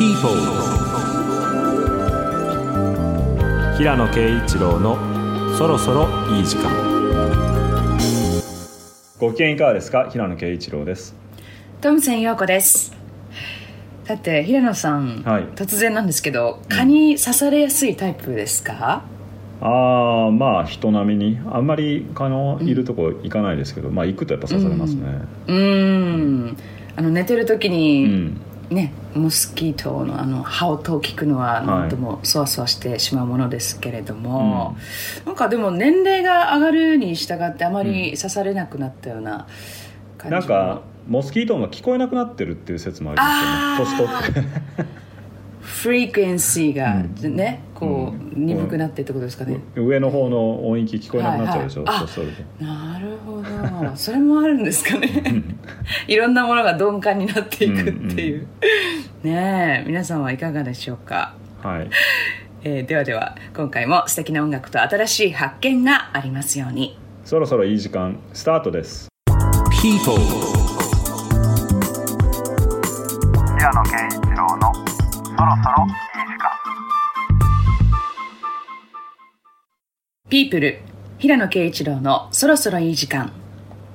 People 平野啓一郎のそろそろいい時間。ご機嫌いかがですか？平野啓一郎です。トムセン陽子です。さて平野さん、はい。突然なんですけど蚊に刺されやすいタイプですか、ああまあ人並みに。あんまり蚊のいるとこ行かないですけど、まあ行くとやっぱ刺されますね。うーん。あの寝てる時うに、ん、ねモスキートのあの羽音を聞くのはなんともそわそわしてしまうものですけれども、なんかでも年齢が上がるに従ってあまり刺されなくなったような感じもなんかモスキート音が聞こえなくなってるっていう説もありますよね。年取ってフリークエンシーがうん。ね、こう、うん鈍くなってってことですかね、上の方の音域聞こえなくなっちゃうでしょ、はいはい年取るとなるほど。それもあるんですかね。いろんなものが鈍感になっていくっていう、ねえ皆さんはいかがでしょうか、はい。えーではでは今回も素敵な音楽と新しい発見がありますように。そろそろいい時間スタートです。People そろそろいい時間。ピープル平野啓一郎のそろそろいい時間。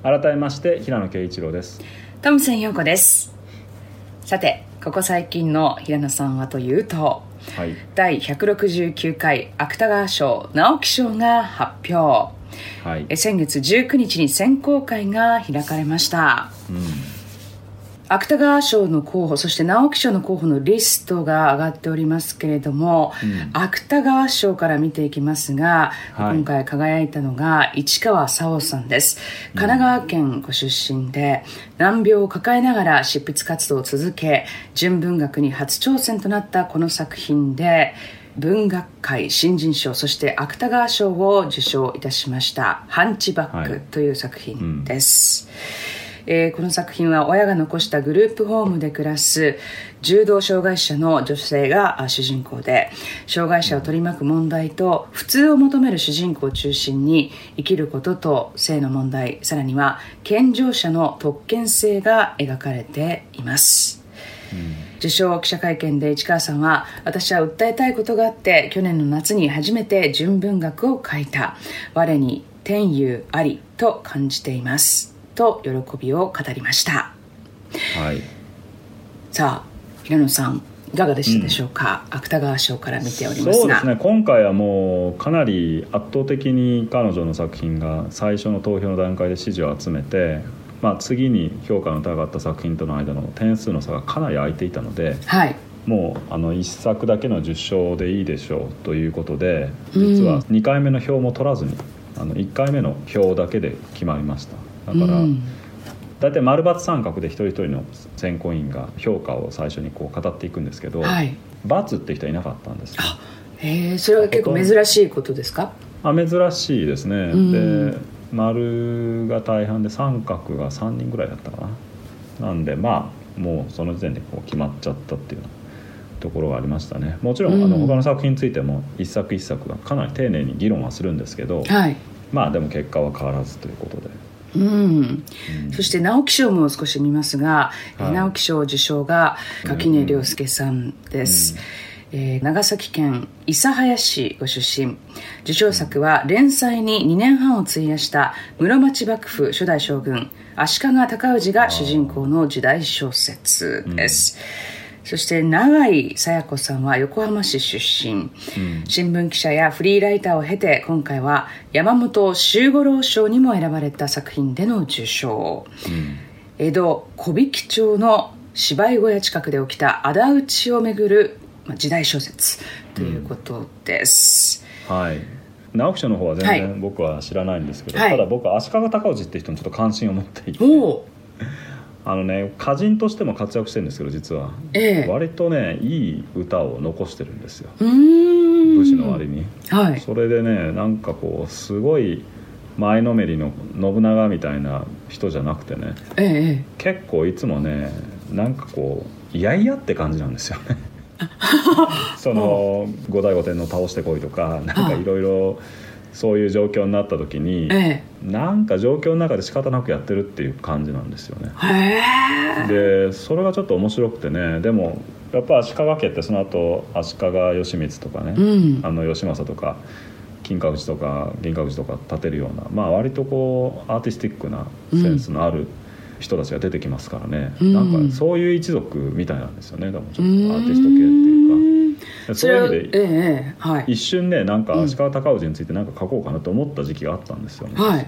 改めまして平野啓一郎です。トムセン陽子です。さてここ最近の平野さんはというとはい。第169回芥川賞直木賞が発表。はい。え先月19日に選考会が開かれました。うん芥川賞の候補そして直木賞の候補のリストが上がっておりますけれども、芥川賞から見ていきますが、はい。今回輝いたのが市川沙央さんです。神奈川県ご出身で難病を抱えながら執筆活動を続け純文学に初挑戦となったこの作品で文学界新人賞そして芥川賞を受賞いたしました「ハンチバックはい」という作品です、えーこの作品は親が残したグループホームで暮らす重度障害者の女性があ主人公で障害者を取り巻く問題と普通を求める主人公を中心に生きることと性の問題さらには健常者の特権性が描かれています。受賞記者会見で市川さんは私は訴えたいことがあって去年の夏に初めて純文学を書いた。我に天佑ありと感じていますと喜びを語りました。はい。さあ平野さんいかがでしたでしょうか、芥川賞から見ておりまそうですね。今回はもうかなり圧倒的に彼女の作品が最初の投票の段階で支持を集めて、まあ、次に評価の高かった作品との間の点数の差がかなり空いていたのではい。もうあの1作だけの受賞でいいでしょうということで実は2回目の票も取らずにあの1回目の票だけで決まりましただから、うん。大体丸×三角で一人一人の選考委員が評価を最初にこう語っていくんですけど、はい×って人はいなかったんですよ。へえそれは結構珍しいことですか？あ珍しいですね、ん。で丸が大半で三角が3人ぐらいだったかな。なんでまあもうその時点でこう決まっちゃったっていうところがありましたね。もちろんあのうん他の作品についても一作一作がかなり丁寧に議論はするんですけど、はい。まあでも結果は変わらずということで、うん。うんそして直木賞も少し見ますが、はい。直木賞受賞が垣根涼介さんです、えー長崎県諫早市ご出身。受賞作は連載に2年半を費やした室町幕府初代将軍足利尊氏が主人公の時代小説です、そして永井紗耶子さんは横浜市出身、新聞記者やフリーライターを経て今回は山本周五郎賞にも選ばれた作品での受賞、江戸小引町の芝居小屋近くで起きた仇討ちをめぐるまあ時代小説。ということです、はい。直木賞の方は全は然僕は知らないんですけど、はい。ただ僕は足利尊氏って人にちょっと関心を持っていてあのね歌人としても活躍してるんですけど実は、ええ。割とねいい歌を残してるんですよ。うーん。武士の割に、はい。それでねなんかこうすごい前のめりの信長みたいな人じゃなくてねえええ結構いつもねなんかこう嫌々って感じなんですよね。その後醍醐天皇倒してこいとかなんかいろいろそういう状況になった時にえなんか状況の中で仕方なくやってるっていう感じなんですよね。でそれがちょっと面白くてねでもやっぱ足利家ってその後足利義満とかね、うん。あの義政とか金閣寺とか銀閣寺とか建てるようなまあ割とこうアーティスティックなセンスのある人たちが出てきますからね、うん。なんかそういう一族みたいなんですよねでもちょっとアーティスト系って。いうかそういう意味でええはい。一瞬ねなんかうん。足利尊氏について何か書こうかなと思った時期があったんですよね、はい。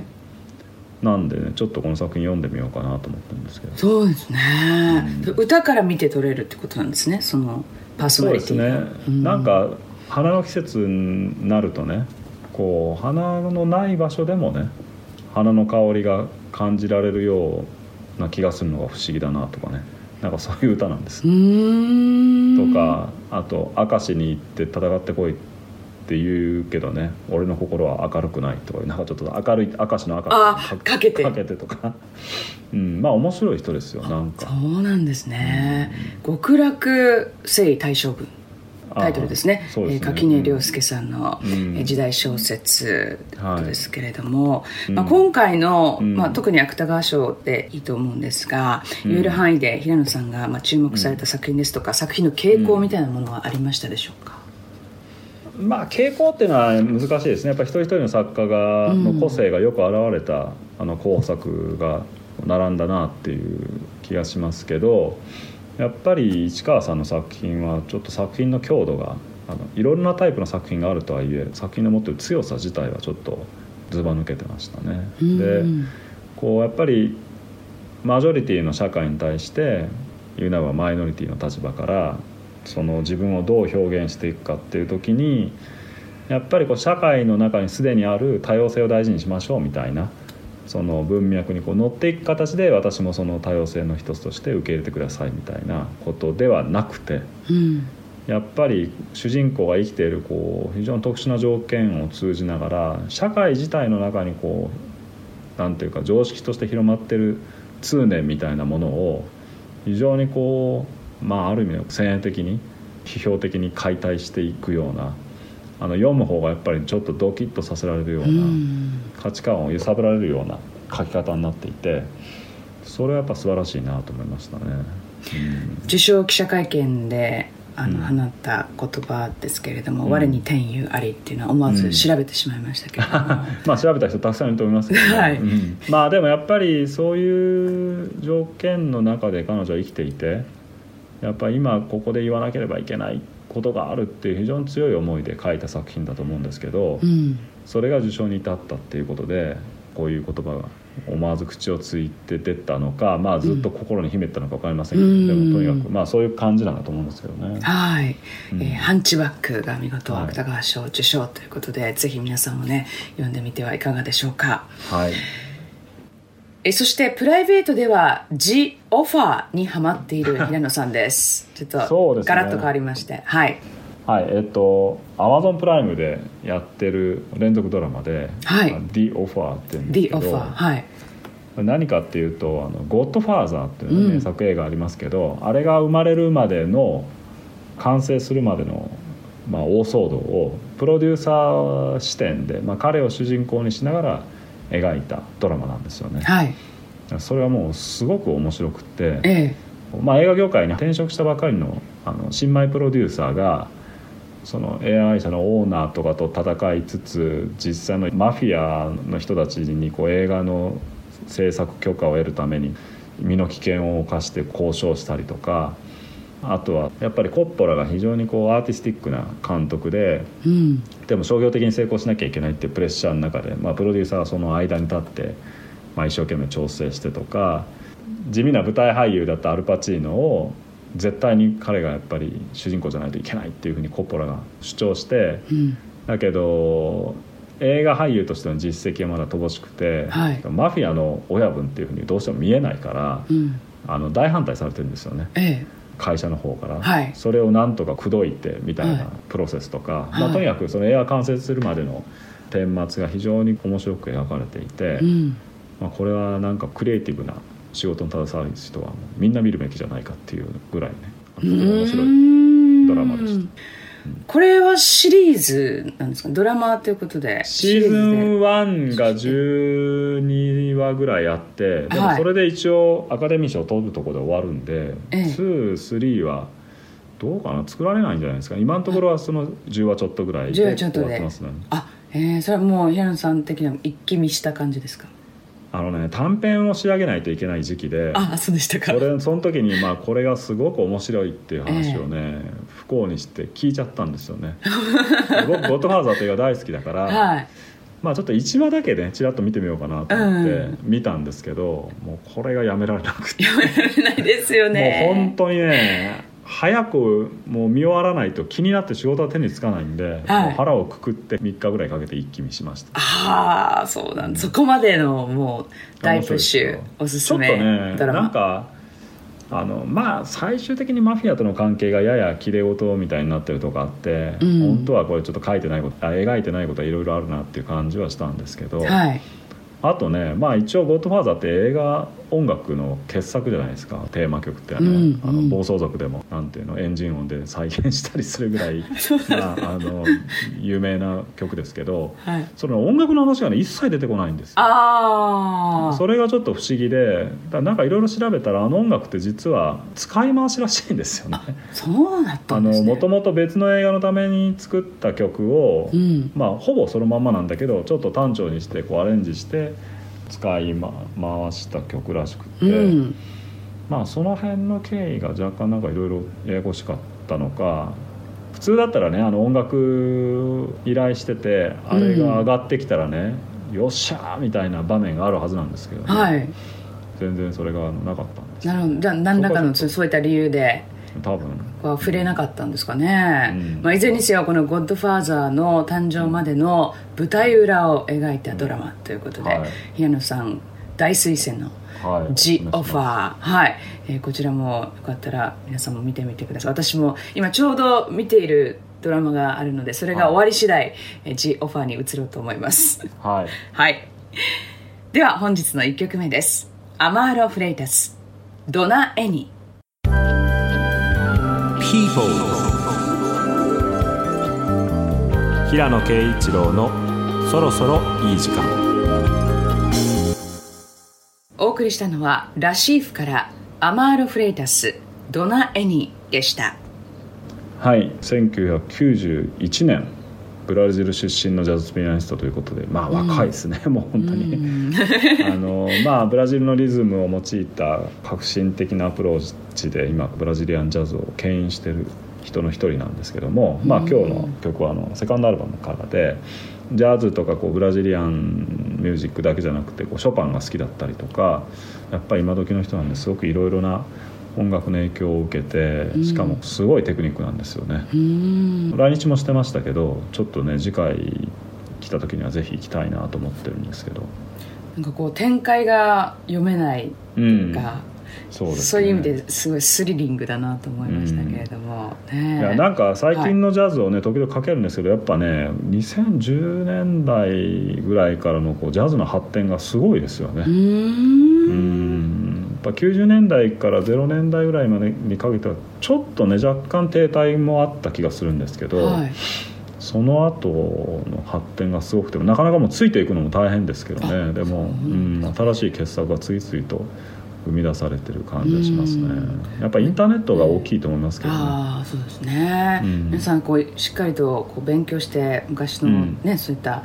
なんでねちょっとこの作品読んでみようかなと思ってるんですけど。そうですね、歌から見て取れるってことなんですねそのパーソナリそうですね。うなんか花の季節になるとねこう花のない場所でもね花の香りが感じられるような気がするのが不思議だなとかねなんかそういう歌なんです。とかあと「明石に行って戦ってこい」って言うけどね俺の心は明るくないとかなんかちょっと明るい明石の明あかけて。かけてとか、うん、まあ面白い人ですよなんか。そうなんですね。極楽征夷大将軍タイトルですね。ですね。えー垣根涼介さんの、時代小説ですけれども、うんまあ、今回の、うん。まあ、特に芥川賞でいいと思うんですが、うん。言える範囲で平野さんが、まあ、注目された作品ですとか、作品の傾向みたいなものはありましたでしょうか、まあ傾向っていうのは難しいですね。やっぱ一人一人の作家がうん。の個性がよく現れた、あの候補作が並んだなっていう気がしますけどやっぱり市川さんの作品はちょっと作品の強度があのいろんなタイプの作品があるとはいえ作品の持ってる強さ自体はちょっとずば抜けてましたね。うんでこうやっぱりマジョリティの社会に対して言うならばマイノリティの立場からその自分をどう表現していくかっていう時にやっぱりこう社会の中にすでにある多様性を大事にしましょうみたいなその文脈にこう乗っていく形で私もその多様性の一つとして受け入れてくださいみたいなことではなくてうん。やっぱり主人公が生きているこう非常に特殊な条件を通じながら社会自体の中にこうなんていうか常識として広まってる通念みたいなものを非常にこうまあある意味で先鋭的に批評的に解体していくようなあの読む方がやっぱりちょっとドキッとさせられるよううなん。価値観を揺さぶられるような書き方になっていてそれはやっぱ素晴らしいなと思いましたね。うん。受賞記者会見であの、うん放った言葉ですけれども「うん。我に天佑あり」っていうのは思わず調べてしまいましたけれども、まあ調べた人たくさんいると思いますけど、ね。はい。うん。まあでもやっぱりそういう条件の中で彼女は生きていてやっぱり今ここで言わなければいけないことがあるっていう非常に強い思いで書いた作品だと思うんですけど、うん。それが受賞に至ったっていうことでこういう言葉が思わず口をついて出たのか、まあ、ずっと心に秘めてたのか分かりませんけど、うん。でもとにかくまあそういう感じなんだと思うんですけどね。はい、うん。えーハンチバックが見事はい。芥川賞受賞ということで、ぜひ皆さんもね読んでみてはいかがでしょうか。はいえーそしてプライベートでは「ジ・オファー」にハマっている 平野さんです。ちょっとガラッと変わりまして。はい。はい、えっと、アマゾンプライムでやってる連続ドラマで「はい。あ The Offer」って言うん「です The けど Offer」はい。何かっていうと「あのゴッドファーザー」っていう名作映画ありますけどあれが生まれるまでの完成するまでの、まあ、大騒動をプロデューサー視点で、まあ、彼を主人公にしながら描いたドラマなんですよね。はいそれはもうすごく面白くってえまあ、映画業界に転職したばかりのあの新米プロデューサーがその AI 社のオーナーとかと戦いつつ実際のマフィアの人たちにこう映画の制作許可を得るために身の危険を冒して交渉したりとかあとはやっぱりコッポラが非常にこうアーティスティックな監督でえうん。でも商業的に成功しなきゃいけないっていうプレッシャーの中で、まあ、プロデューサーはその間に立って、まあ、一生懸命調整してとか地味な舞台俳優だったアルパチーノを絶対に彼がやっぱり主人公じゃないといけないっていうふうにコッポラが主張してうん。だけど映画俳優としての実績はまだ乏しくて、はい。マフィアの親分っていうふうにどうしても見えないからうん。あの大反対されてるんですよね。え会社の方から、はい。それをなんとか口説いてみたいはい。なプロセスとか、はい。まあ、とにかくその映画完成するまでの顛末が非常に面白く描かれていて、えうん。まあ、これはなんかクリエイティブな仕事に携わる人はみんな見るべきじゃないかっていうぐらいね面白いドラマでした。これはシリーーズなんですか？ドラマということで。シーズでン1が12話ぐらいあってでもはい。それで一応アカデミー賞を取るところで終わるんで、ええ。23はどうかな？作られないんじゃないですか？今のところはその10話ちょっとぐらい10で。終わってますね。あえー、それはもう平野さん的には一気見した感じですか？あのね短編を仕上げないといけない時期であそうでしたか。それその時にまあこれがすごく面白いっていう話をね、不幸にして聞いちゃったんですよね。僕「ゴッドファーザー」という映画大好きだから、はい。まあちょっと1話だけねちらっと見てみようかなと思ってうん。見たんですけど、もうこれがやめられなくて、やめられないですよね。もう本当にね早くもう見終わらないと気になって仕事は手につかないんで、はい。腹をくくって3日ぐらいかけて一気見しました。ああそうなんそこまでのもう大プッシュおすすめちょっとねなんかあのまあ最終的にマフィアとの関係がややきれい事みたいになってるとこあって、うん。本当はこれちょっと書いてないことあ描いてないことはいろいろあるなっていう感じはしたんですけど、はい。あとねまあ一応「ゴッドファーザー」って映画音楽の傑作じゃないですかテーマ曲って。ね、うんあのうん暴走族でもなんていうのエンジン音で再現したりするぐらい、まあ、あの有名な曲ですけどはい。その音楽の話がね一切出てこないんですよ。ああそれがちょっと不思議でだなんかいろいろ調べたらあの音楽って実は使い回しらしいんですよね。そうだったあんですね。のもともと別の映画のために作った曲を、うん。まあほぼそのまんまなんだけどちょっと単調にしてこうアレンジして使い、ま、回した曲らしくて、うん。まあその辺の経緯が若干なんかいろいろややこしかったのか普通だったらねあの音楽依頼しててあれが上がってきたらね、よっしゃーみたいな場面があるはずなんですけどね、はい。全然それがなかったんですなるほど。じゃあ何らかのそういった理由で多分。は触れなかったんですかね、うん。まあ、いずれにせよこの「ゴッドファーザー」の誕生までの舞台裏を描いたドラマということで、はい。平野さん大推薦のはい「ジ・オファー」はい、えーこちらもよかったら皆さんも見てみてください。私も今ちょうど見ているドラマがあるのでそれが終わり次第「えージ・オファー」に移ろうと思います。はい。はい。では本日の1曲目です。アマーロ・フレイタス「ドナ・エニ」People 平野啓一郎のそろそろいい時間。お送りしたのはラシーフからアマーロ・フレイタスドナ・エニでした。はい1991年ブラジル出身のジャズピアニストということでまあ若いですね、もう本当に。あのまあブラジルのリズムを用いた革新的なアプローチで今ブラジリアンジャズを牽引してる人の一人なんですけども、まあ、今日の曲はあのセカンドアルバムからでジャズとかこうブラジリアンミュージックだけじゃなくてこうショパンが好きだったりとかやっぱり今時の人なんですごくいろいろな音楽の影響を受けてしかもすごいテクニックなんですよね。来日もしてましたけどちょっとね次回来た時にはぜひ行きたいなと思ってるんですけど。なんかこう展開が読めないうん。が、そうですね。そういう意味ですごいスリリングだなと思いましたけれども、ね。いやなんか最近のジャズをね、時々かけるんですけどやっぱね2010年代ぐらいからのこうジャズの発展がすごいですよね。うんぱ90年代から0年代ぐらいまでにかけてはちょっとね若干停滞もあった気がするんですけど、はい。その後の発展がすごくてなかなかもうついていくのも大変ですけどね。でも、うん、新しい傑作が次々と生み出されてる感じがしますね。やっぱインターネットが大きいと思いますけどね。ああそうですね、うん。皆さんこうしっかりとこう勉強して昔のうん。ね、そういった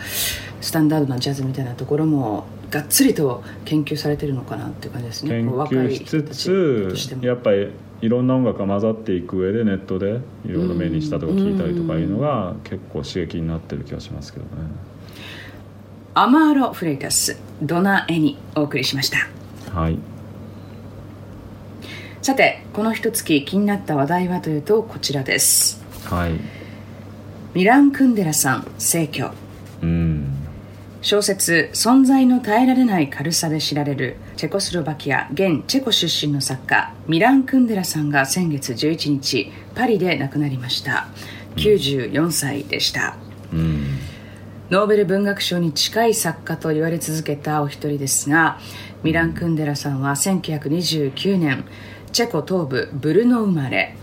スタンダードなジャズみたいなところもがっつりと研究されてるのかなっていう感じですね。研究しつつやっぱりいろんな音楽が混ざっていく上でネットでいろいろ目にしたとか聞いたりとかいうのが結構刺激になってる気がしますけどね。アマーロ・フレイタスドナ・エニお送りしました。はい。さてこの一月気になった話題はというとこちらです。はい。ミラン・クンデラさん逝去うん小説「存在の耐えられない軽さ」で知られるチェコスロバキア現チェコ出身の作家ミラン・クンデラさんが先月11日パリで亡くなりました。94歳でした、うん。ノーベル文学賞に近い作家と言われ続けたお一人ですがミラン・クンデラさんは1929年チェコ東部ブルノ生まれ。うん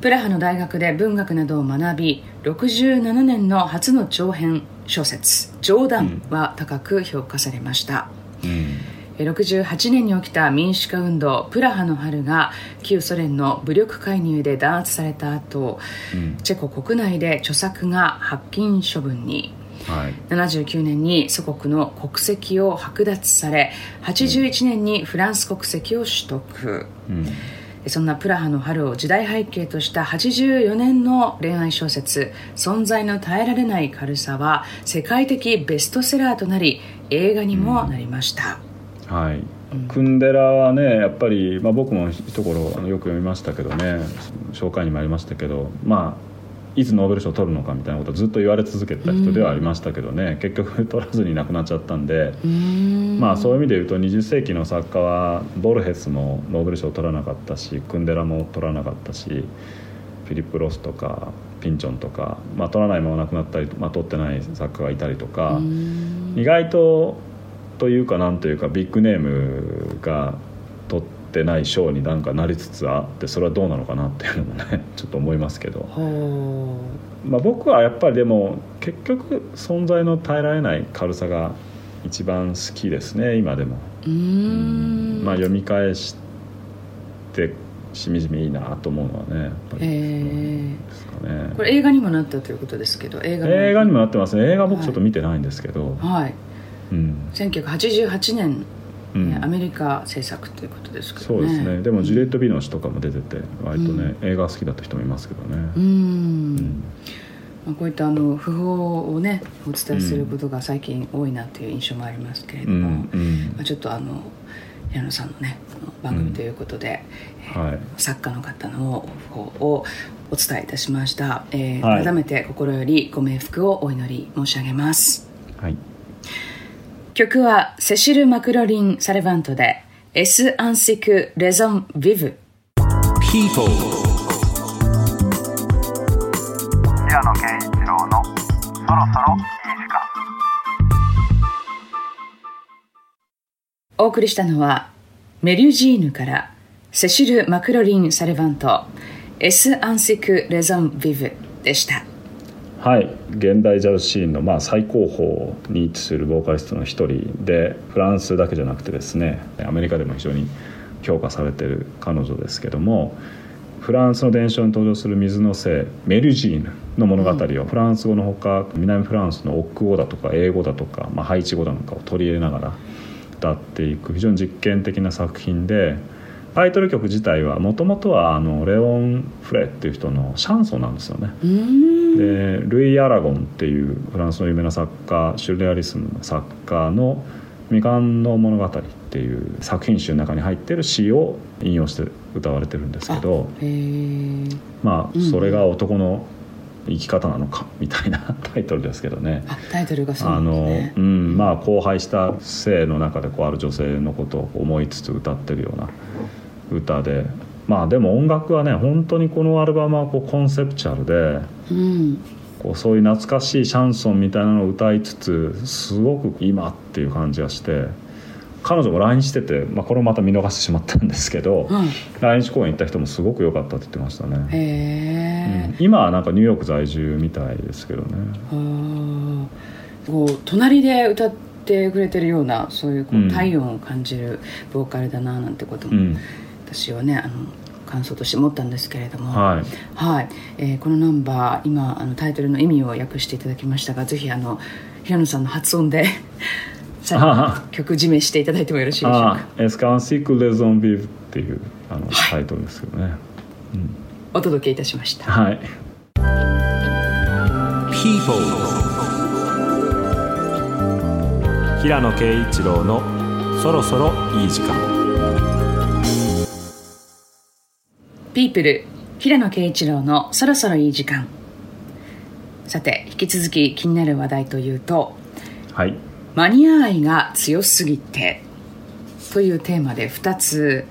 プラハの大学で文学などを学び67年の初の長編小説「冗談」は高く評価されました、うん。え68年に起きた民主化運動プラハの春が旧ソ連の武力介入で弾圧された後、うん。チェコ国内で著作が発禁処分に。はい。79年に祖国の国籍を剥奪され81年にフランス国籍を取得、うんそんなプラハの春を時代背景とした84年の恋愛小説「存在の耐えられない軽さ」は世界的ベストセラーとなり映画にもなりました、はい、クンデラはねやっぱり、まあ、僕も一頃あのよく読みましたけどね紹介にもありましたけどまあいつノーベル賞を取るのかみたいなことをずっと言われ続けてた人ではありましたけどね、結局取らずに亡くなっちゃったんで、まあそういう意味で言うと20世紀の作家はボルヘスもノーベル賞を取らなかったしクンデラも取らなかったしフィリップ・ロスとかピンチョンとか、まあ、取らないまま亡くなったり、まあ、取ってない作家がいたりとか。意外とというかなんというかビッグネームが取ってない賞になんかなりつつあってそれはどうなのかなっていうのもね ちょっと思いますけど、ほまあ、僕はやっぱりでも結局存在の耐えられない軽さが一番好きですね今でも、うん。まあ、読み返してしみじみいいなと思うのはねやっぱりへえですかね。これ映画にもなったということですけど映画映画にもなってますね。映画僕ちょっと見てないんですけど、はい。うん。1988年、うん。ねアメリカ制作ということですけどね。そうですね。でもジュリエット・ビノ氏とかも出てて割とね、映画好きだった人もいますけどね。うーん。うん。まあ、こういったあの訃報をねお伝えすることが最近多いなという印象もありますけれうども、ん。うん。まあ、ちょっとあの平野さんのね番組ということで、はい。作家の方の訃報をお伝えいたしました、えーはい。改めて心よりご冥福をお祈り申し上げます。はい曲はセシル・マクロリン・サレヴァントで「エス・アンシク・レゾン・ビブ」People 平野啓一郎のそろそろいい時間。お送りしたのはメリュジーヌからセシル・マクロリン・サレヴァント「エス・アンシク・レゾン・ビブ」でしたはい。現代ジャズシーンのまあ最高峰に位置するボーカリストの一人でフランスだけじゃなくてですねアメリカでも非常に評価されている彼女ですけどもフランスの伝承に登場する水の精メルジーヌの物語をフランス語のほか南フランスのオック語だとか英語だとか、まあ、ハイチ語なんかを取り入れながら歌っていく非常に実験的な作品でタイトル曲自体はもともとはあのレオン・フレっていう人のシャンソンなんですよね。でルイ・アラゴンっていうフランスの有名な作家シュレアリスムの作家の「未完の物語」っていう作品集の中に入ってる詩を引用して歌われてるんですけどまあうんそれが男の生き方なのか みたいなタイトルですけどね。あタイトルがそうあのうんまあ荒廃した性の中でこうある女性のことを思いつつ歌ってるような歌でまあでも音楽はね本当にこのアルバムはこうコンセプチュアルでうん。こうそういう懐かしいシャンソンみたいなのを歌いつつすごく今っていう感じがして彼女も来日してて、まあ、これをまた見逃してしまったんですけど、はい。来日公演行った人もすごく良かったって言ってましたね、うん。今はなんかニューヨーク在住みたいですけどね。こう隣で歌ってくれてるようなそういうこうん。う体温を感じるボーカルだななんてことも、うん私はねあの感想として思ったんですけれども。はい。はい。えーこのナンバー今あのタイトルの意味を訳していただきましたがぜひあの平野さんの発音で 最後あ曲締めしていただいてもよろしいでしょうあか。あエスカンシク・レゾン・ビブっていうあのタイトルですけどね、お届けいたしました。はい、People 平野啓一郎のそろそろいい時間ピープル平野啓一郎のそろそろいい時間。さて引き続き気になる話題というとはい。マニア愛が強すぎてというテーマで2つ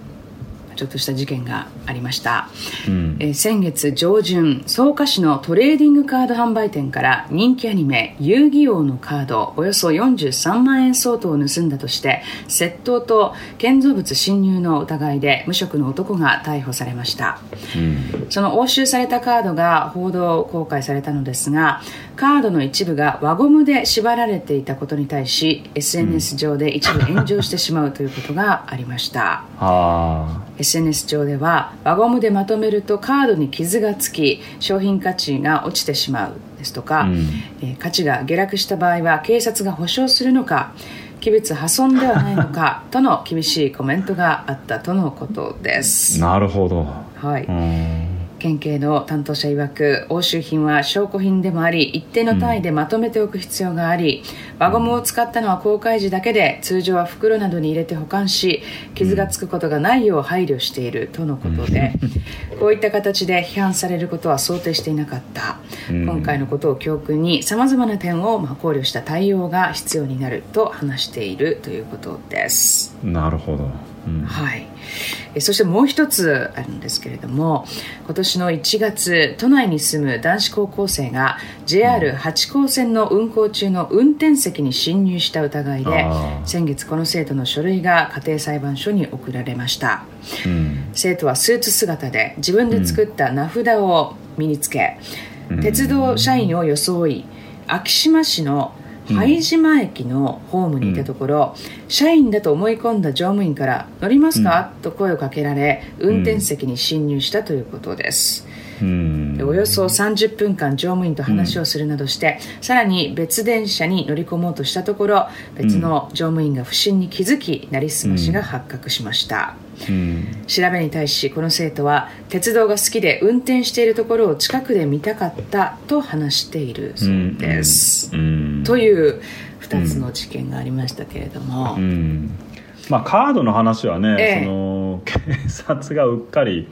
ちょっとした事件がありました、うん。えー先月上旬草加市のトレーディングカード販売店から人気アニメ「遊戯王」のカードおよそ43万円相当を盗んだとして窃盗と建造物侵入の疑いで無職の男が逮捕されました。うん。その押収されたカードが報道公開されたのですがカードの一部が輪ゴムで縛られていたことに対し SNS 上で一部炎上してしまうということがありました。あ SNS 上では輪ゴムでまとめるとカードに傷がつき商品価値が落ちてしまうですとか、うん。えー価値が下落した場合は警察が保証するのか器物破損ではないのか との厳しいコメントがあったとのことです。あなるほど。はい。うん県警の担当者曰く押収品は証拠品でもあり一定の単位でまとめておく必要があり、輪ゴムを使ったのは公開時だけで通常は袋などに入れて保管し傷がつくことがないよう配慮しているとのことで、こういった形で批判されることは想定していなかった、うん。今回のことを教訓にさまざまな点をまあ考慮した対応が必要になると話しているということです。なるほど、うん。はい、えそしてもう一つあるんですけれども今年の1月都内に住む男子高校生が JR 八高線の運行中の運転席に侵入した疑いで先月この生徒の書類が家庭裁判所に送られました。うん。生徒はスーツ姿で自分で作った名札を身につけ、鉄道社員を装い昭島市の拝島駅のホームにいたところ、社員だと思い込んだ乗務員から「乗りますか？と声をかけられ運転席に侵入したということです、およそ30分間乗務員と話をするなどして、さらに別電車に乗り込もうとしたところ別の乗務員が不審に気づきなりすましが発覚しました、うん。調べに対しこの生徒は鉄道が好きで運転しているところを近くで見たかったと話しているそうです、うん。という2つの事件がありましたけれども、うん。まあカードの話はね、ええ。その警察がうっかり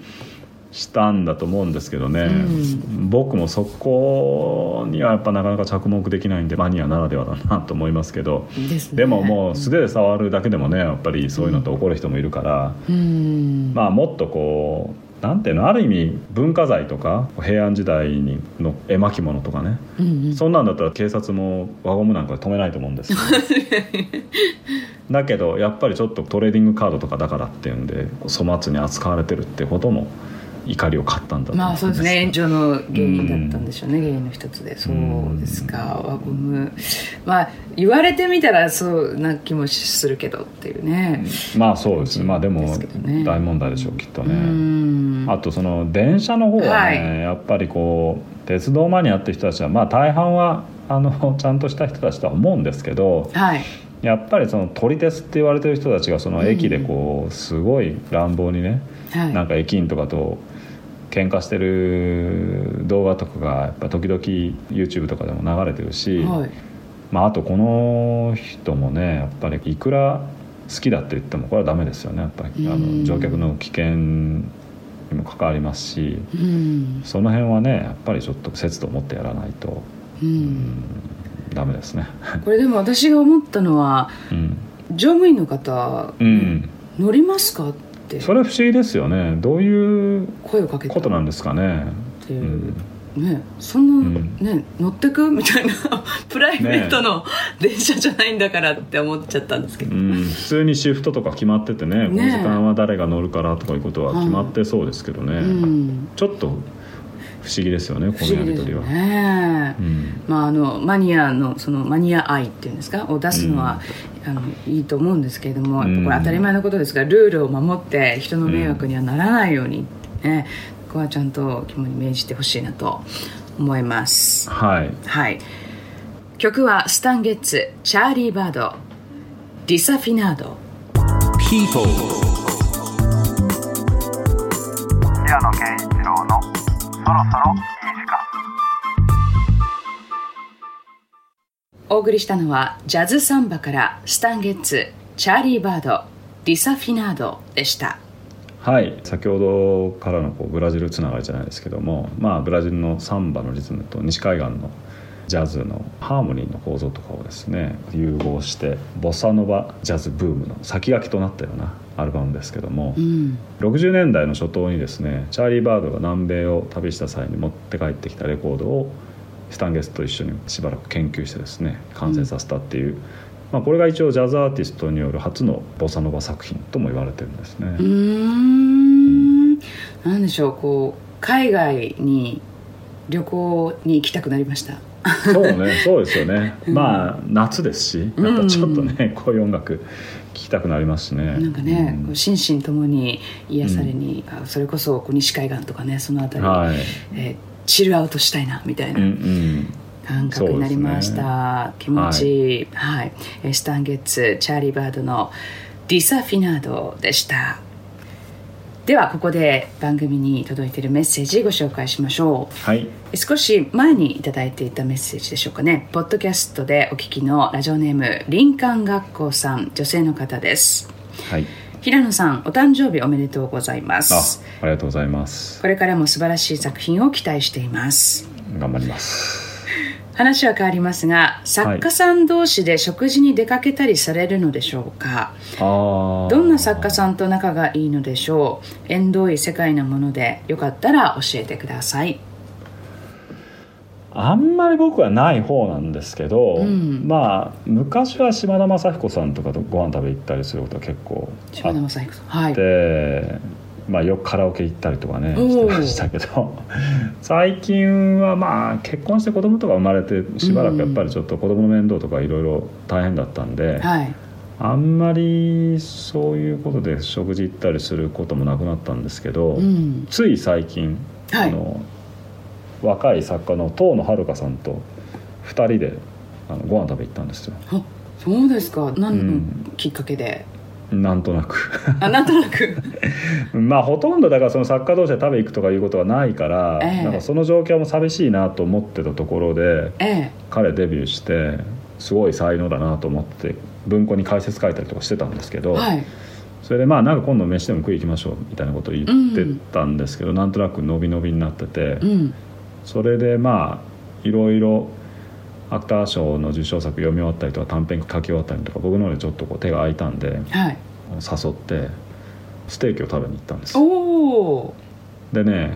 したんだと思うんですけどね、う僕もそこにはやっぱなかなか着目できないんでマニアならではだなと思いますけど。ね。でももう素手で触るだけでもねやっぱりそういうのって怒る人もいるから、うん。まあもっとこうなんていうのある意味文化財とか平安時代にの絵巻物とかね、うんうん。そんなんだったら警察も輪ゴムなんかで止めないと思うんですよ。だけどやっぱりちょっとトレーディングカードとかだからっていうんで粗末に扱われてるってことも怒りを買ったんだまあそうですね。炎上の原因だったんでしょうね、原因の一つで。そうですか。輪ゴム。まあ言われてみたらそうな気もするけどっていうね。まあそうですね。まあでも大問題でしょうきっとうねん。あとその電車の方はね、はい。やっぱりこう鉄道マニアって人たちはまあ大半はあの ちゃんとした人たちとは思うんですけどはい。やっぱりその撮り鉄って言われてる人たちがその駅でこうすごい乱暴にね、はい。なんか駅員とかと喧嘩してる動画とかがやっぱ時々 YouTube とかでも流れてるし、はい。まあ、あとこの人もねやっぱりいくら好きだって言ってもこれはダメですよね。やっぱりあうん。の乗客の危険にも関わりますしうん。その辺はねやっぱりちょっと節度を持ってやらないとうん。ダメですね。これでも私が思ったのはうん、乗務員の方、うん、乗りますか？ってそれ不思議ですよね。どういう声をかけたことなんですかね。っていう、うんねそんな、うん。ね乗ってく？みたいな。プライベートの電車じゃないんだからって思っちゃったんですけど、うん、普通にシフトとか決まっててねこの時間は誰が乗るからとかいうことは決まってそうですけどね、うん。ちょっと不思議ですよねこ不のやり取りは。ね、うん。まあ、あのマニアのそのマニア愛っていうんですか？を出すのは、あのいいと思うんですけれどもやっぱこれ当たり前のことですがルールを守って人の迷惑にはならないように、ね、ここはちゃんと肝に銘じてほしいなと思います。はい。はい。曲はスタンゲッツチャーリー・バードディサフィナード。People 平野啓一郎のそろそろお送りしたのはジャズサンバからスタンゲッツチャーリー・バードディサフィナードでした。はい先ほどからのこうブラジルつながりじゃないですけども、まあ、ブラジルのサンバのリズムと西海岸のジャズのハーモニーの構造とかをですね融合してボサノバジャズブームの先駆けとなったようなアルバムですけども、うん。60年代の初頭にですねチャーリー・バードが南米を旅した際に持って帰ってきたレコードをスタンゲスと一緒にしばらく研究してですね完成させたっていう、まあ、これが一応ジャズアーティストによる初のボサノバ作品とも言われてるんですね。うーん。なんでしょうこう海外に旅行に行きたくなりました。そうね そうですよね、うん。まあ夏ですしやっぱちょっとね、こういう音楽聴きたくなりますしね。なんかね、うん。こう心身ともに癒されに、あそれこそこう西海岸とかねその辺り、はい。えーチルアウトしたいなみたいな。ん感覚になりました、気持ち。いい、はい。えースタンゲッツチャーリー・バードの「ディサフィナード」でした。ではここで番組に届いているメッセージご紹介しましょう。はい。少し前にいただいていたメッセージでしょうかね。ポッドキャストでお聞きのラジオネーム林間学校さん女性の方です。はい平野さんお誕生日おめでとうございまあすありがとうございます。これからも素晴らしい作品を期待しています。頑張ります。話は変わりますが作家さん同士で食事に出かけたりされるのでしょうか、あー。どんな作家さんと仲がいいのでしょう？縁遠い世界のものでよかったら教えてくださいあんまり僕はない方なんですけど、うん。まあ昔は島田雅彦さんとかとご飯食べ行ったりすることは結構あっ雅彦さんはい。て、まあ、よくカラオケ行ったりとかねしてましたけど 最近はまあ結婚して子供とか生まれてしばらくやっぱりちょっと子供の面倒とかいろいろ大変だったんで、はい。あんまりそういうことで食事行ったりすることもなくなったんですけど、うん。つい最近、はい。あの若い作家の遠野遥さんと2人であのご飯食べ行ったんですよ。あそうですか。何のうん。きっかけで、なんとなく。あなんとなく。まあほとんどだからその作家同士で食べ行くとかいうことはないから、ええ。なんかその状況も寂しいなと思ってたところでええ。彼デビューしてすごい才能だなと思って文庫に解説書いたりとかしてたんですけど、はい。それでまあなんか今度飯でも食い行きましょうみたいなことを言ってたんですけど、なんとなく伸び伸びになってて、うんそれでまあいろいろ芥川賞の受賞作読み終わったりとか短編書き終わったりとか僕の方でちょっとこう手が空いたんではい。誘ってステーキを食べに行ったんですでね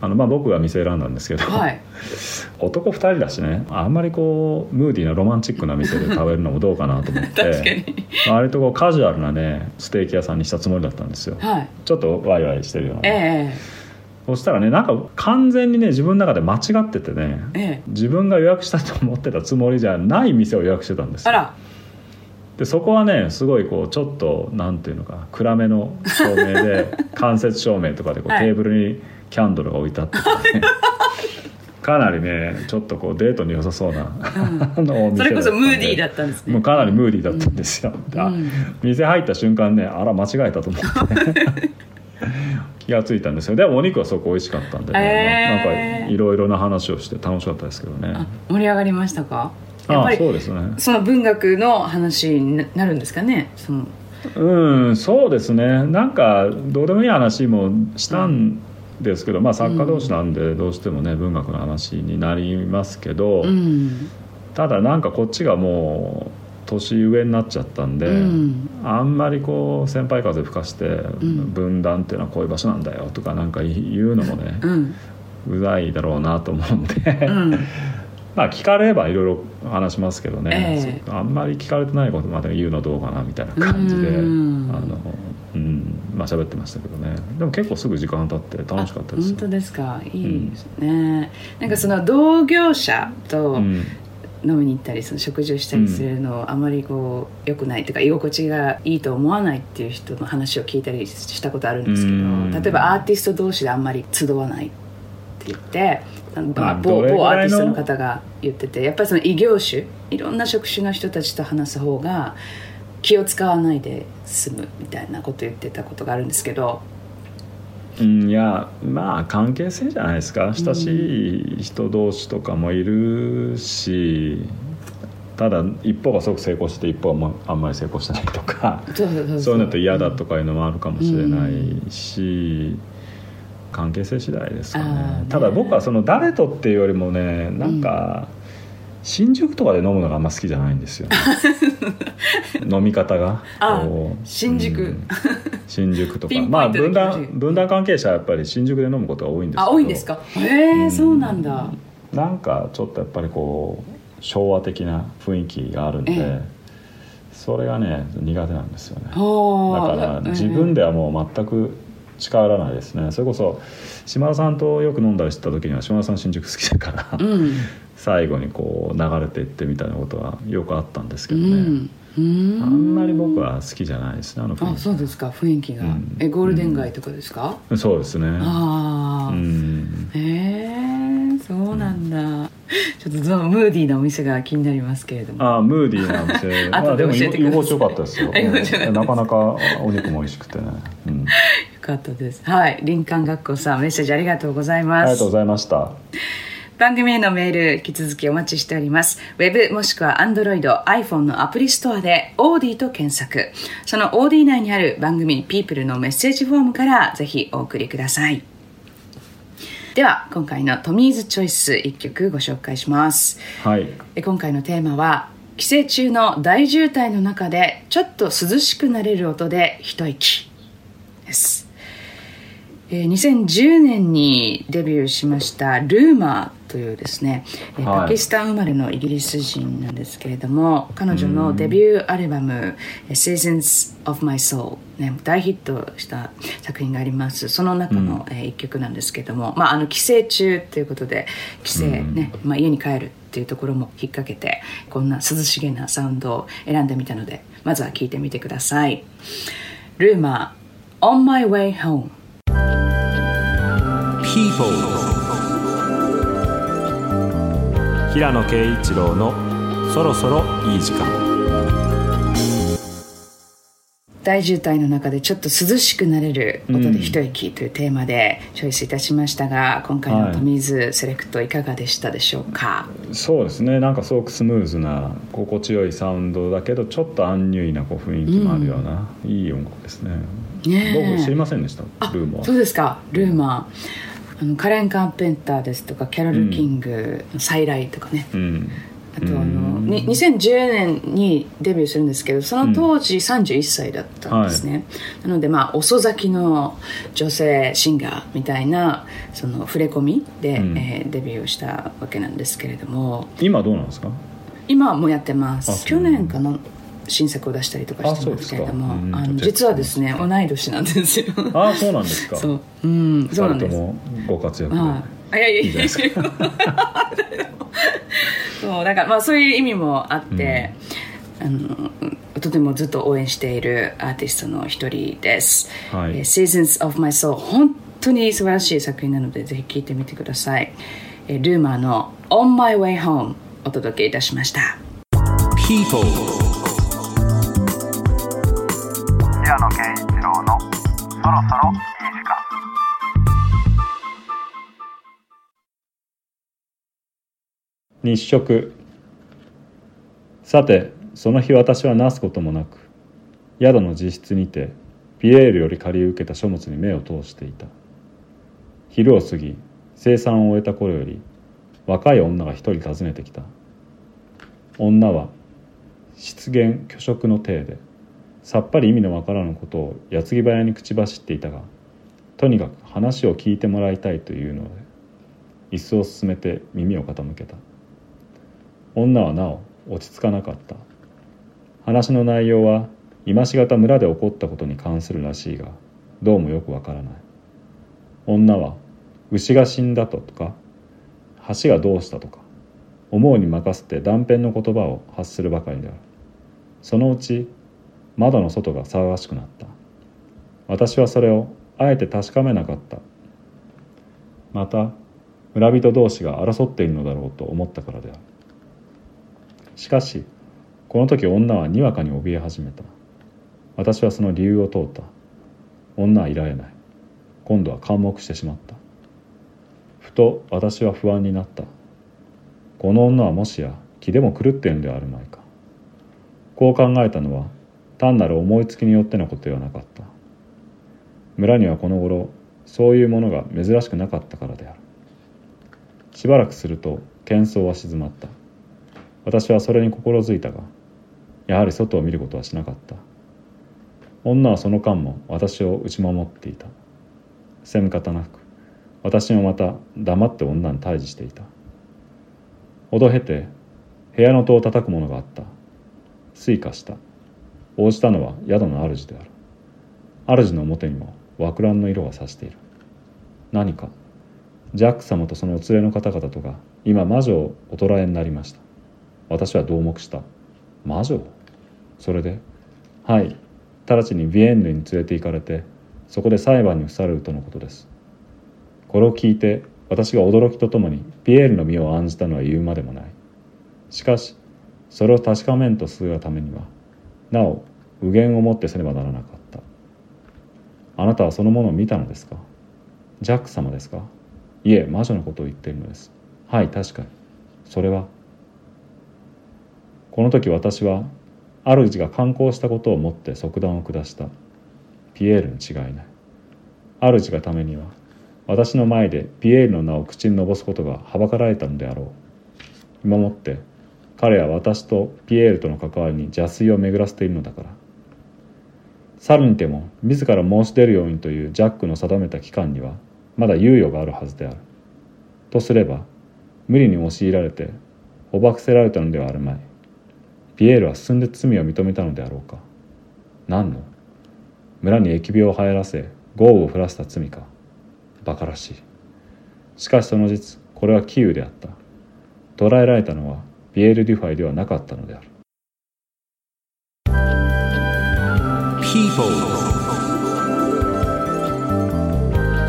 あのまあ僕が店選んだんですけど、はい。男2人だしねあんまりこうムーディーなロマンチックな店で食べるのもどうかなと思って に。割とこうカジュアルなねステーキ屋さんにしたつもりだったんですよ。はい。ちょっとワイワイしてるような。ね、えそしたらねなんか完全にね自分の中で間違っててねええ。え自分が予約したと思ってたつもりじゃない店を予約してたんですよ。あら。でそこはねすごいこうちょっとなんていうのか暗めの照明で 間接照明とかでこう、はい。テーブルにキャンドルが置いてあってね。かなりねちょっとこうデートに良さそうな、あのお店それこそムーディーだっったんですね。もうかなりムーディーだったんですよ、あうん。店入った瞬間ねあら間違えたと思って 気がついたんですよ。でもお肉はすごく美味しかったんでね、えー。なんかいろいろな話をして楽しかったですけどね。あ盛り上がりましたか？やっあぱりそうですね。その文学の話にななるんですかね？その。うんそうですね。なんかどうでもいい話もしたんですけど、まあ作家同士なんでどうしてもね文学の話になりますけど、うん。ただなんかこっちがもう年上になっちゃったんで、うん。あんまりこう先輩風吹かして、ん。分断っていうのはこういう場所なんだよとかなんか言うのもね、うん。うざいだろうなと思うんで、うん。まあ聞かればいろいろ話しますけどね、ええ。そあんまり聞かれてないことまで言うのどうかなみたいな感じで、うん。あのうん。まあ喋ってましたけどね。でも結構すぐ時間経って楽しかったです本当ですか？いいですね、なんかその同業者とうん飲みに行ったりその食事をしたりするのあまりこう良くないというか居心地がいいと思わないっていう人の話を聞いたりしたことあるんですけうん。ど例えばアーティスト同士であんまり集わないって言って某某アーティストの方が言っててやっぱりその異業種いろんな職種の人たちと話す方が気を使わないで済むみたいなこと言ってたことがあるんですけどうん、いやまあ関係性じゃないですか。親しい人同士とかもいるし、ただ一方がすごく成功して一方はもうあんまり成功してないとかそういうのと嫌だとかいうのもあるかもしれないし、関係性次第ですかね。ねただ僕はその誰とっていうよりもねなんか、新宿とかで飲むのがあんま好きじゃないんですよ、ね、飲み方が。新宿。うん。新宿とか。まあ分断分断関係者はやっぱり新宿で飲むことが多いんですけど。あ多いんですか？へえそうなんだ。なんかちょっとやっぱりこう昭和的な雰囲気があるんで、ええ。それがね苦手なんですよね。だはから自分ではもう全く近寄らないですね。それこそ島田さんとよく飲んだりしてた時には島田さん新宿好きだから、うん最後にこう流れていってみたいなことはよくあったんですけうどね、ん。うん。あんまり僕は好きじゃないですねあの雰囲あそうですか。雰囲気が、うん。えゴールデン街とかですか、気そうですね。ああ、うん。へえそうなんだ、ちょっとそのムーディーなお店が気になりますけれども。ああムーディーなお店。まあでも後で教えてください。居心地よかったですよ。なかなかお肉も美味しくてね、うん、よかったです。はい。林間学校さんメッセージありがとうございます。ありがとうございました番組へのメール引き続きお待ちしております。ウェブもしくは Android、iPhone のアプリストアで OD と検索。その OD 内にある番組 People のメッセージフォームからぜひお送りください。では、今回のトミーズチョイス1曲ご紹介します。はいえ今回のテーマは帰省中の大渋滞の中でちょっと涼しくなれる音で一息です、えー2010年にデビューしましたルーマーというですね、えーはい。パキスタン生まれのイギリス人なんですけれども彼女のデビューアルバム「えー Seasons of My Soul」ね、大ヒットした作品があります。その中の、えー一曲なんですけれども、まあ、あの帰省中ということで帰省ね、まあ、家に帰るっていうところも引っ掛けてこんな涼しげなサウンドを選んでみたのでまずは聴いてみてください。ルーマー On My Way Home People 平野啓一郎のそろそろいい時間。大渋滞の中でちょっと涼しくなれる音で一息というテーマでチョイスいたしましたが、今回のトミーズセレクトいかがでしたでしょうか、そうですね。なんかすごくスムーズな心地よいサウンドだけどちょっとアンニュイなこう雰囲気もあるような、いい音楽ですね。ねえ。僕知りませんでした？あルームはそうですか。ルーマーあのカレン・カーペンターですとかキャロル・キング、再来とかね。うん。あとあのに2010年にデビューするんですけどその当時31歳だったんですね、なのでまあ遅咲きの女性シンガーみたいなその触れ込みで、うん。えーデビューしたわけなんですけれども。今どうなんですか？今はもうやってます。去年かな新作を出したりとかしてますけれどもあのうん実はですね同い年なんですよ。ああそうなんですか。そう。うんそうなんです。ご活躍あいやいやいやいや。そうだからまあそういう意味もあって、あのとてもずっと応援しているアーティストの一人です、はい。えー Seasons of My Soul 本当に素晴らしい作品なのでぜひ聴いてみてください、えールーマーの On My Way Home お届けいたしました。People 時間。日食。さてその日私はなすこともなく宿の自室にてピエールより借り受けた書物に目を通していた。昼を過ぎ生産を終えた頃より若い女が一人訪ねてきた。女は失言虚飾の体でさっぱり意味のわからぬことを矢継ぎ早に口走っていたがとにかく話を聞いてもらいたいというので椅子を進めて耳を傾けた。女はなお落ち着かなかった。話の内容は今しがた村で起こったことに関するらしいがどうもよくわからない。女は牛が死んだとか橋がどうしたとか思うに任せて断片の言葉を発するばかりである。そのうち窓の外が騒がしくなった。私はそれをあえて確かめなかった。また村人同士が争っているのだろうと思ったからである。しかしこの時女はにわかに怯え始めた。私はその理由を問うた。女はいられない。今度は感目してしまった。ふと私は不安になった。この女はもしや気でも狂っているのではあるまいか。こう考えたのは単なる思いつきによってのことではなかった。村にはこの頃そういうものが珍しくなかったからである。しばらくすると喧騒は静まった。私はそれに心づいたがやはり外を見ることはしなかった。女はその間も私を打ち守っていた。責め方なく私もまた黙って女に対峙していた。ほどへて部屋の戸を叩くものがあった。推化した。応じたのは宿の主である。主の表にも枠乱の色がさしている。何かジャック様とそのお連れの方々とが今魔女をお捕らえになりました。私は同目した。魔女？それではい直ちにビエンヌに連れて行かれてそこで裁判に付されるとのことです。これを聞いて私が驚きとともにピエールの身を案じたのは言うまでもない。しかしそれを確かめんとするがためにはなお右舷をもってせねばならなかった。あなたはそのものを見たのですか？ジャック様ですか？いえ魔女のことを言っているのです。はい確かに。それは？この時私は主が観光したことをもって即断を下した。ピエールに違いない。主がためには私の前でピエールの名を口にのぼすことがはばかられたのであろう。今もって彼は私とピエールとの関わりに邪推を巡らせているのだから。さるにても自ら申し出るようにというジャックの定めた期間にはまだ猶予があるはずである。とすれば無理に押し入られて捕獲せられたのではあるまい。ピエールは進んで罪を認めたのであろうか。何の？村に疫病を流行らせ豪雨を降らせた罪か。馬鹿らしい。しかしその実これは杞憂であった。捕らえられたのはピエール・デュファイではなかったのである。People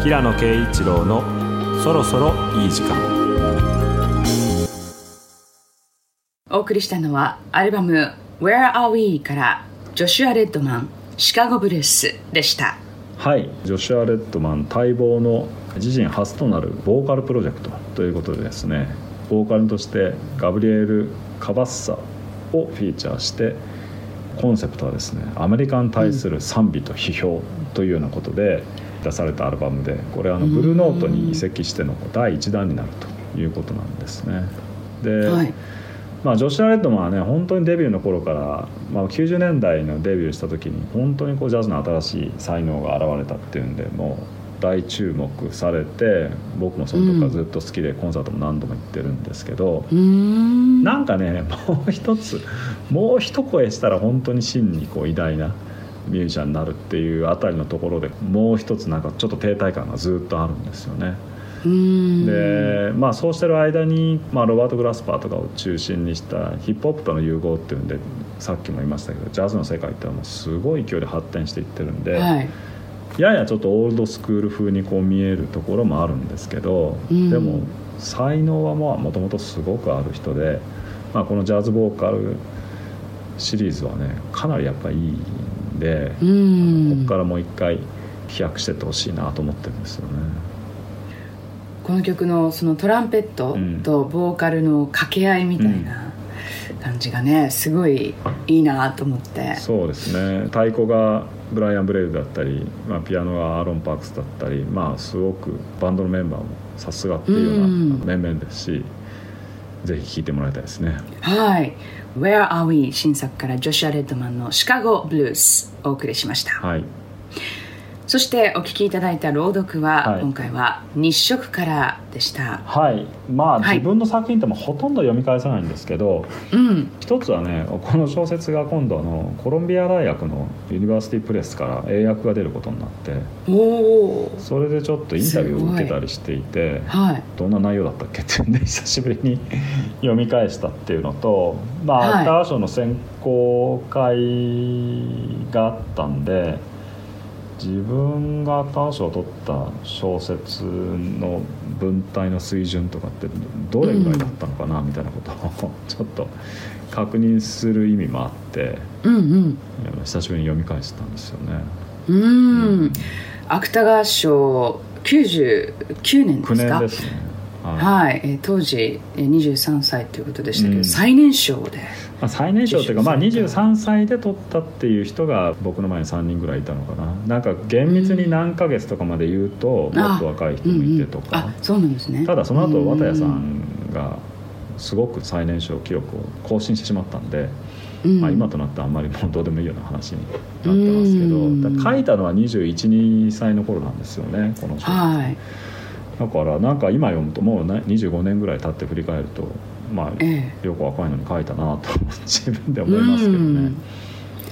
平野啓一郎のそろそろいい時間。お送りしたのはアルバム「Where Are We」からジョシュア・レッドマン「シカゴブルース」でした。はいジョシュア・レッドマン待望の自身初となるボーカルプロジェクトということでですねボーカルとしてガブリエル・カバッサをフィーチャーしてコンセプトはですねアメリカに対する賛美と批評というようなことで出されたアルバムでこれあのブルーノートに移籍しての第1弾になるということなんですね。で、はいまあ、ジョシュア・レッドマンはね本当にデビューの頃から、まあ、90年代のデビューした時に本当にこうジャズの新しい才能が現れたっていうんでもう大注目されて僕もその時からずっと好きでコンサートも何度も行ってるんですけど、うーん。なんかねもう一つもう一声したら本当に真にこう偉大なミュージシャンになるっていうあたりのところでもう一つなんかちょっと停滞感がずっとあるんですよね。でまあそうしてる間に、まあ、ロバート・グラスパーとかを中心にしたヒップホップとの融合っていうんでさっきも言いましたけどジャズの世界ってのはもうすごい勢いで発展していってるんで、はいややちょっとオールドスクール風にこう見えるところもあるんですけど、うん。でも才能はもともとすごくある人で、まあ、このジャズボーカルシリーズはねかなりやっぱいいんで、うーん。ここからもう一回飛躍してってほしいなと思ってるんですよね。この曲のそのトランペットとボーカルの掛け合いみたいな感じがねすごいいいなと思って。そうですね。太鼓がブライアン・ブレイドだったり、まあ、ピアノがアーロン・パークスだったりまあすごくバンドのメンバーもさすがっていうようなうん。面々ですし、ぜひ聴いてもらいたいですね。はい「Where Are We」新作からジョシュア・レッドマンの「シカゴ・ブルース」お送りしました、はいそしてお聞きいただいた朗読は、はい。今回は日食からでした。はい。まあはい。自分の作品ってもほとんど読み返さないんですけど、うん。一つはねこの小説が今度あのコロンビア大学のユニバーシティプレスから英訳が出ることになってそれでちょっとインタビューを受けたりしていてはい。どんな内容だったっけっていうんで久しぶりに読み返したっていうのとまあ、はい。芥川賞の選考会があったんで自分が芥川賞を取った小説の文体の水準とかってどれぐらいだったのかなみたいなことをちょっと確認する意味もあってうんうん久しぶりに読み返したんですよね。うーん芥川賞99年で9すか？年ですね。はい。はい、えー当時えー23歳ということでしたけど、うん。最年少で。まあ、最年少というか、まあ、受賞された23歳で取ったっていう人が僕の前に3人ぐらいいたのかな。なんか厳密に何ヶ月とかまで言うと、もっと若い人もいてとか、あそうなんですね。ただその後うん。綿谷さんがすごく最年少記録を更新してしまったんで、うん。まあ、今となってはあんまりもうどうでもいいような話になってますけうん。ど書いたのは212歳の頃なんですよねこの書はいだからなんか今読むともうね25年ぐらい経って振り返るとまあえよく若いのに書いたなと 自分で思いますけどね。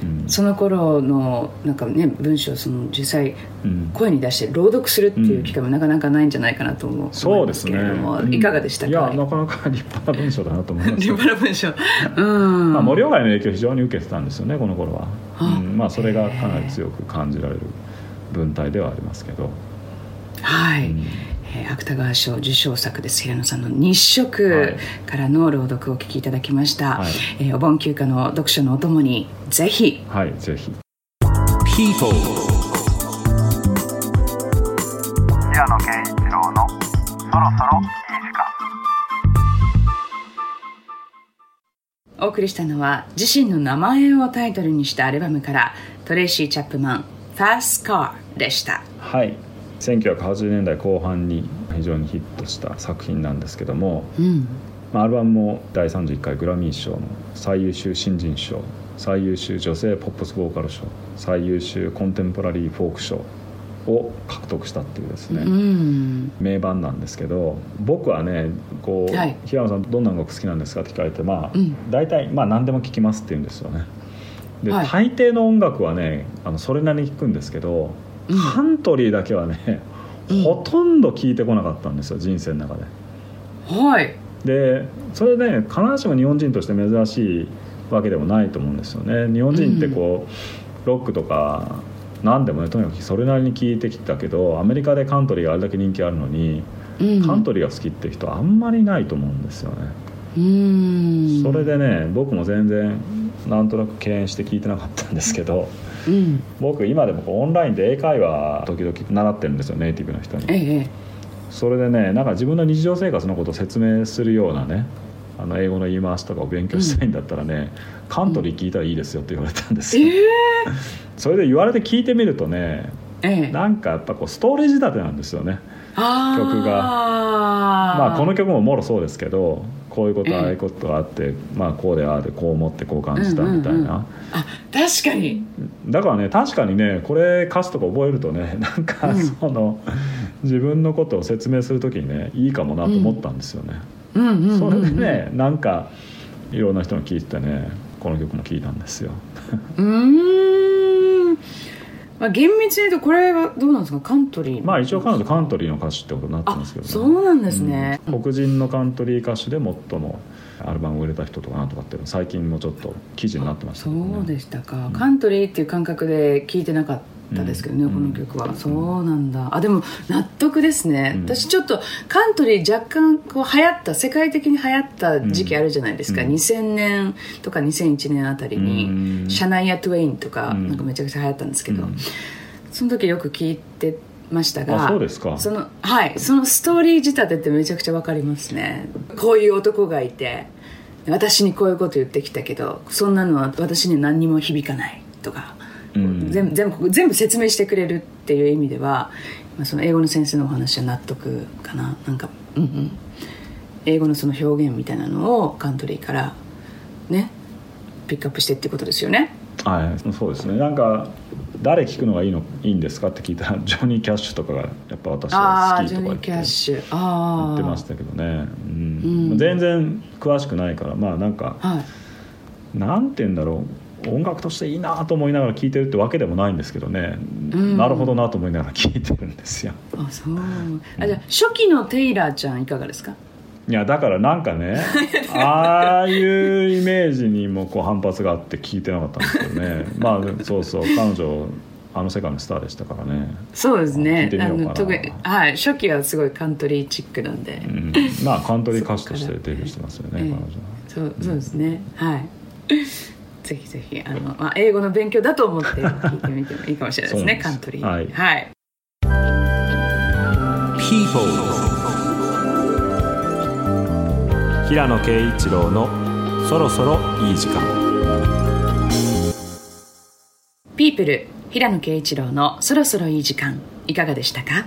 うん。その頃のなんかね文章をその実際うん。声に出して朗読するっていう機会もなかなかないんじゃないかなと思う。そうですね。思いかがでしたか？いやなかなか立派な文章だなと思います立派な文章うん、まあ、森鴎外の影響を非常に受けてたんですよねこの頃は、あうん。まあ、それがかなり強く感じられる文体ではありますけど、はい、うんえー芥川賞受賞作です平野さんの日食はい。からの朗読をお聞きいただきました、はい。えーお盆休暇の読書のお供にぜひ。はいぜひ。People 平野啓一郎のそろそろいい時間お送りしたのは自身の名前をタイトルにしたアルバムからトレイシー・チャップマン「Fast Car」でした。はい1980年代後半に非常にヒットした作品なんですけども、うん。まあ、アルバムも第31回グラミー賞の最優秀新人賞最優秀女性ポップスボーカル賞最優秀コンテンポラリーフォーク賞を獲得したっていうですね、うん。名盤なんですけど僕はねこう、はい。平野さんどんな音楽好きなんですかって聞かれてまあ、うん。大体まあ何でも聴きますって言うんですよね。で、はい。大抵の音楽はねあのそれなりに聴くんですけど、うん。カントリーだけはね、うん。ほとんど聴いてこなかったんですよ人生の中で。はい。でそれね必ずしも日本人として珍しいわけでもないと思うんですよね。日本人ってこう、ロックとか何でもねとにかくそれなりに聴いてきたけどアメリカでカントリーがあれだけ人気あるのに、うん。カントリーが好きって人はあんまりないと思うんですよね、うん。それでね僕も全然なんとなく敬遠して聞いてなかったんですけどうん。僕今でもオンラインで英会話時々習ってるんですよネイティブの人に。ええそれでねなんか自分の日常生活のことを説明するようなねあの英語の言い回しとかを勉強したいんだったらね、カントリー聞いたらいいですよって言われたんですよ、ええ それで言われて聞いてみるとねええ。なんかやっぱこうストーリー仕立てなんですよね曲が。まあこの曲ももろそうですけどこういうことええ。ああいうことがあって、まあこうでああでこう思ってこう感じたみたいな、うんうんうん。あ確かに。だからね確かにねこれ歌詞とか覚えるとね なんかうん。その、自分のことを説明する時にねいいかもなと思ったんですよね、うんうんうんうん。それでねなんかいろんな人の聞いててねこの曲も聴いたんですよ。うーん、まあ、厳密に言うとこれはどうなんですか？カントリーまあ一応彼女カントリーの歌手ってことになってますけど、あそうなんですね。うん。黒人のカントリー歌手で最もアルバムを売れた人とかなんとかっていうの最近もちょっと記事になってましたね。うでしたか、カントリーっていう感覚で聞いてなかったですけどね、うん。この曲は、そうなんだ。あでも納得ですね、うん。私ちょっとカントリー若干こう流行った世界的に流行った時期あるじゃないですか、うん。2000年とか2001年あたりに、うん。シャナイア・トゥエインとか,、うん。なんかめちゃくちゃ流行ったんですけど、うん。その時よく聞いてましたがあそうですか。そのはいそのストーリー仕立てってめちゃくちゃわかりますね。こういう男がいて私にこういうこと言ってきたけどそんなのは私に何にも響かないとか、うん。全部全部全部説明してくれるっていう意味では、まあ、その英語の先生のお話は納得かな。なんかうんうん。英語のその表現みたいなのをカントリーからねピックアップしてってことですよね。はいそうですね。なんか誰聞くのがいいのいいんですか？って聞いたら ジョニー・キャッシュとかがやっぱ私あは好きとか言って言ってましたけどね、うん。うん。全然詳しくないからまあなんかはい。なんて言うんだろう音楽としていいなと思いながら聴いてるってわけでもないんですけどね、ん。なるほどなと思いながら聴いてるんですよ。あそう。あじゃあ初期のテイラーちゃんいかがですか？いやだからなんかね ああいうイメージにもこう反発があって聞いてなかったんですけどね。まあそうそう彼女あの世界のスターでしたからね、そうですね。てみようかな。の特にはい初期はすごいカントリーチックなんで、うん、まあカントリー歌手としてデビューしてますよね彼え。え女は。そうそうですね。はいぜひぜひあの、まあ、英語の勉強だと思って聞いてみてもいいかもしれないですねカントリー。はい。はい、People 平野啓一郎のそろそろいい時間。ピープル平野啓一郎のそろそろいい時間いかがでしたか？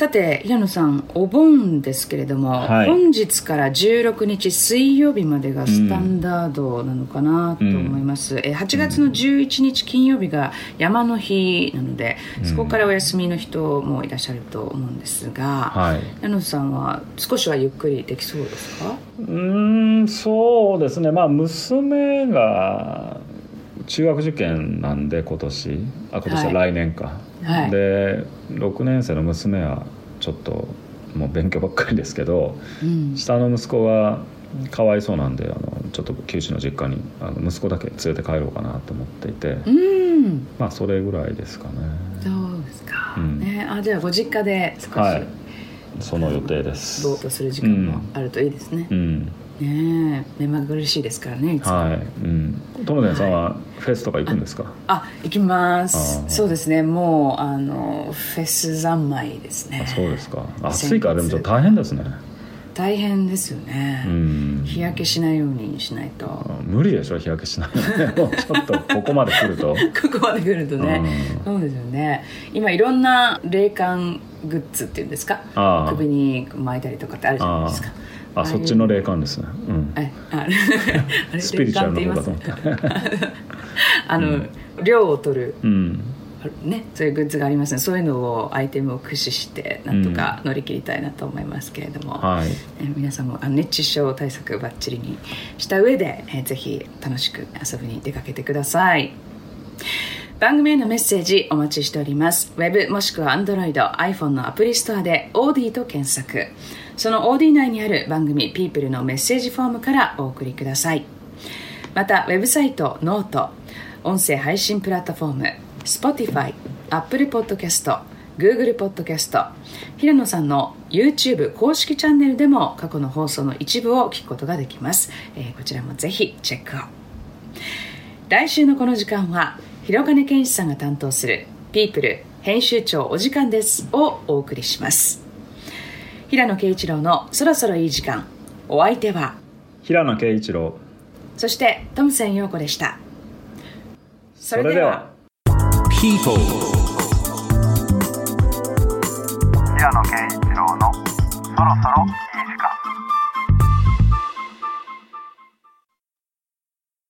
さて平野さんお盆ですけれども、はい。本日から16日水曜日までがスタンダードなのかなと思います、え8月の11日金曜日が山の日なので、そこからお休みの人もいらっしゃると思うんですが、はい。平野さんは少しはゆっくりできそうですか？うーんそうですね。まあ娘が中学受験なんで今年。あ今年ははい。来年か、はいで6年生の娘はちょっともう勉強ばっかりですけどうん。下の息子がかわいそうなんであのちょっと九州の実家にあの息子だけ連れて帰ろうかなと思っていて、うん。まあそれぐらいですかね。そうですか、うん。ね。あじゃあご実家で少しはい。その予定です。ぼーっとする時間もあるといいですね、うんねえ。目まぐるしいですからねいつもはい。うん。友田さんはフェスとか行くんですか、あ行きます。そうですね。もうあのフェス三昧ですね。あそうですか。暑いからでもちょっと大変ですね。大変ですよね、うん。日焼けしないようにしないと。あ無理でしょ日焼けしない ちょっとここまで来ると。ここまで来るとね、そうですよね。今いろんな冷感グッズっていうんですか？首に巻いたりとかってあるじゃないあですかああそっちの霊感ですね、うん、えあスピリチュアルの方だと。冷思った あの、量を取る。うん。ね、そういうグッズがありますね。そういうのをアイテムを駆使してなんとか乗り切りたいなと思いますけれども、はい。え皆さんもあ熱中症対策ばっちりにした上で、えぜひ楽しく遊びに出かけてください。番組へのメッセージお待ちしております。ウェブもしくは Android、iPhone のアプリストアで OD と検索その OD 内にある番組 People のメッセージフォームからお送りください。またウェブサイトノート音声配信プラットフォーム Spotify、Apple Podcast、Google Podcast 平野さんの YouTube 公式チャンネルでも過去の放送の一部を聞くことができます、えーこちらもぜひチェックを。来週のこの時間は広金健一さんが担当する「ピープル編集長お時間です」をお送りします。平野啓一郎の「そろそろいい時間」お相手は。平野啓一郎。そしてトムセン陽子でした。そそれでは。People 平野啓一郎のそろそろ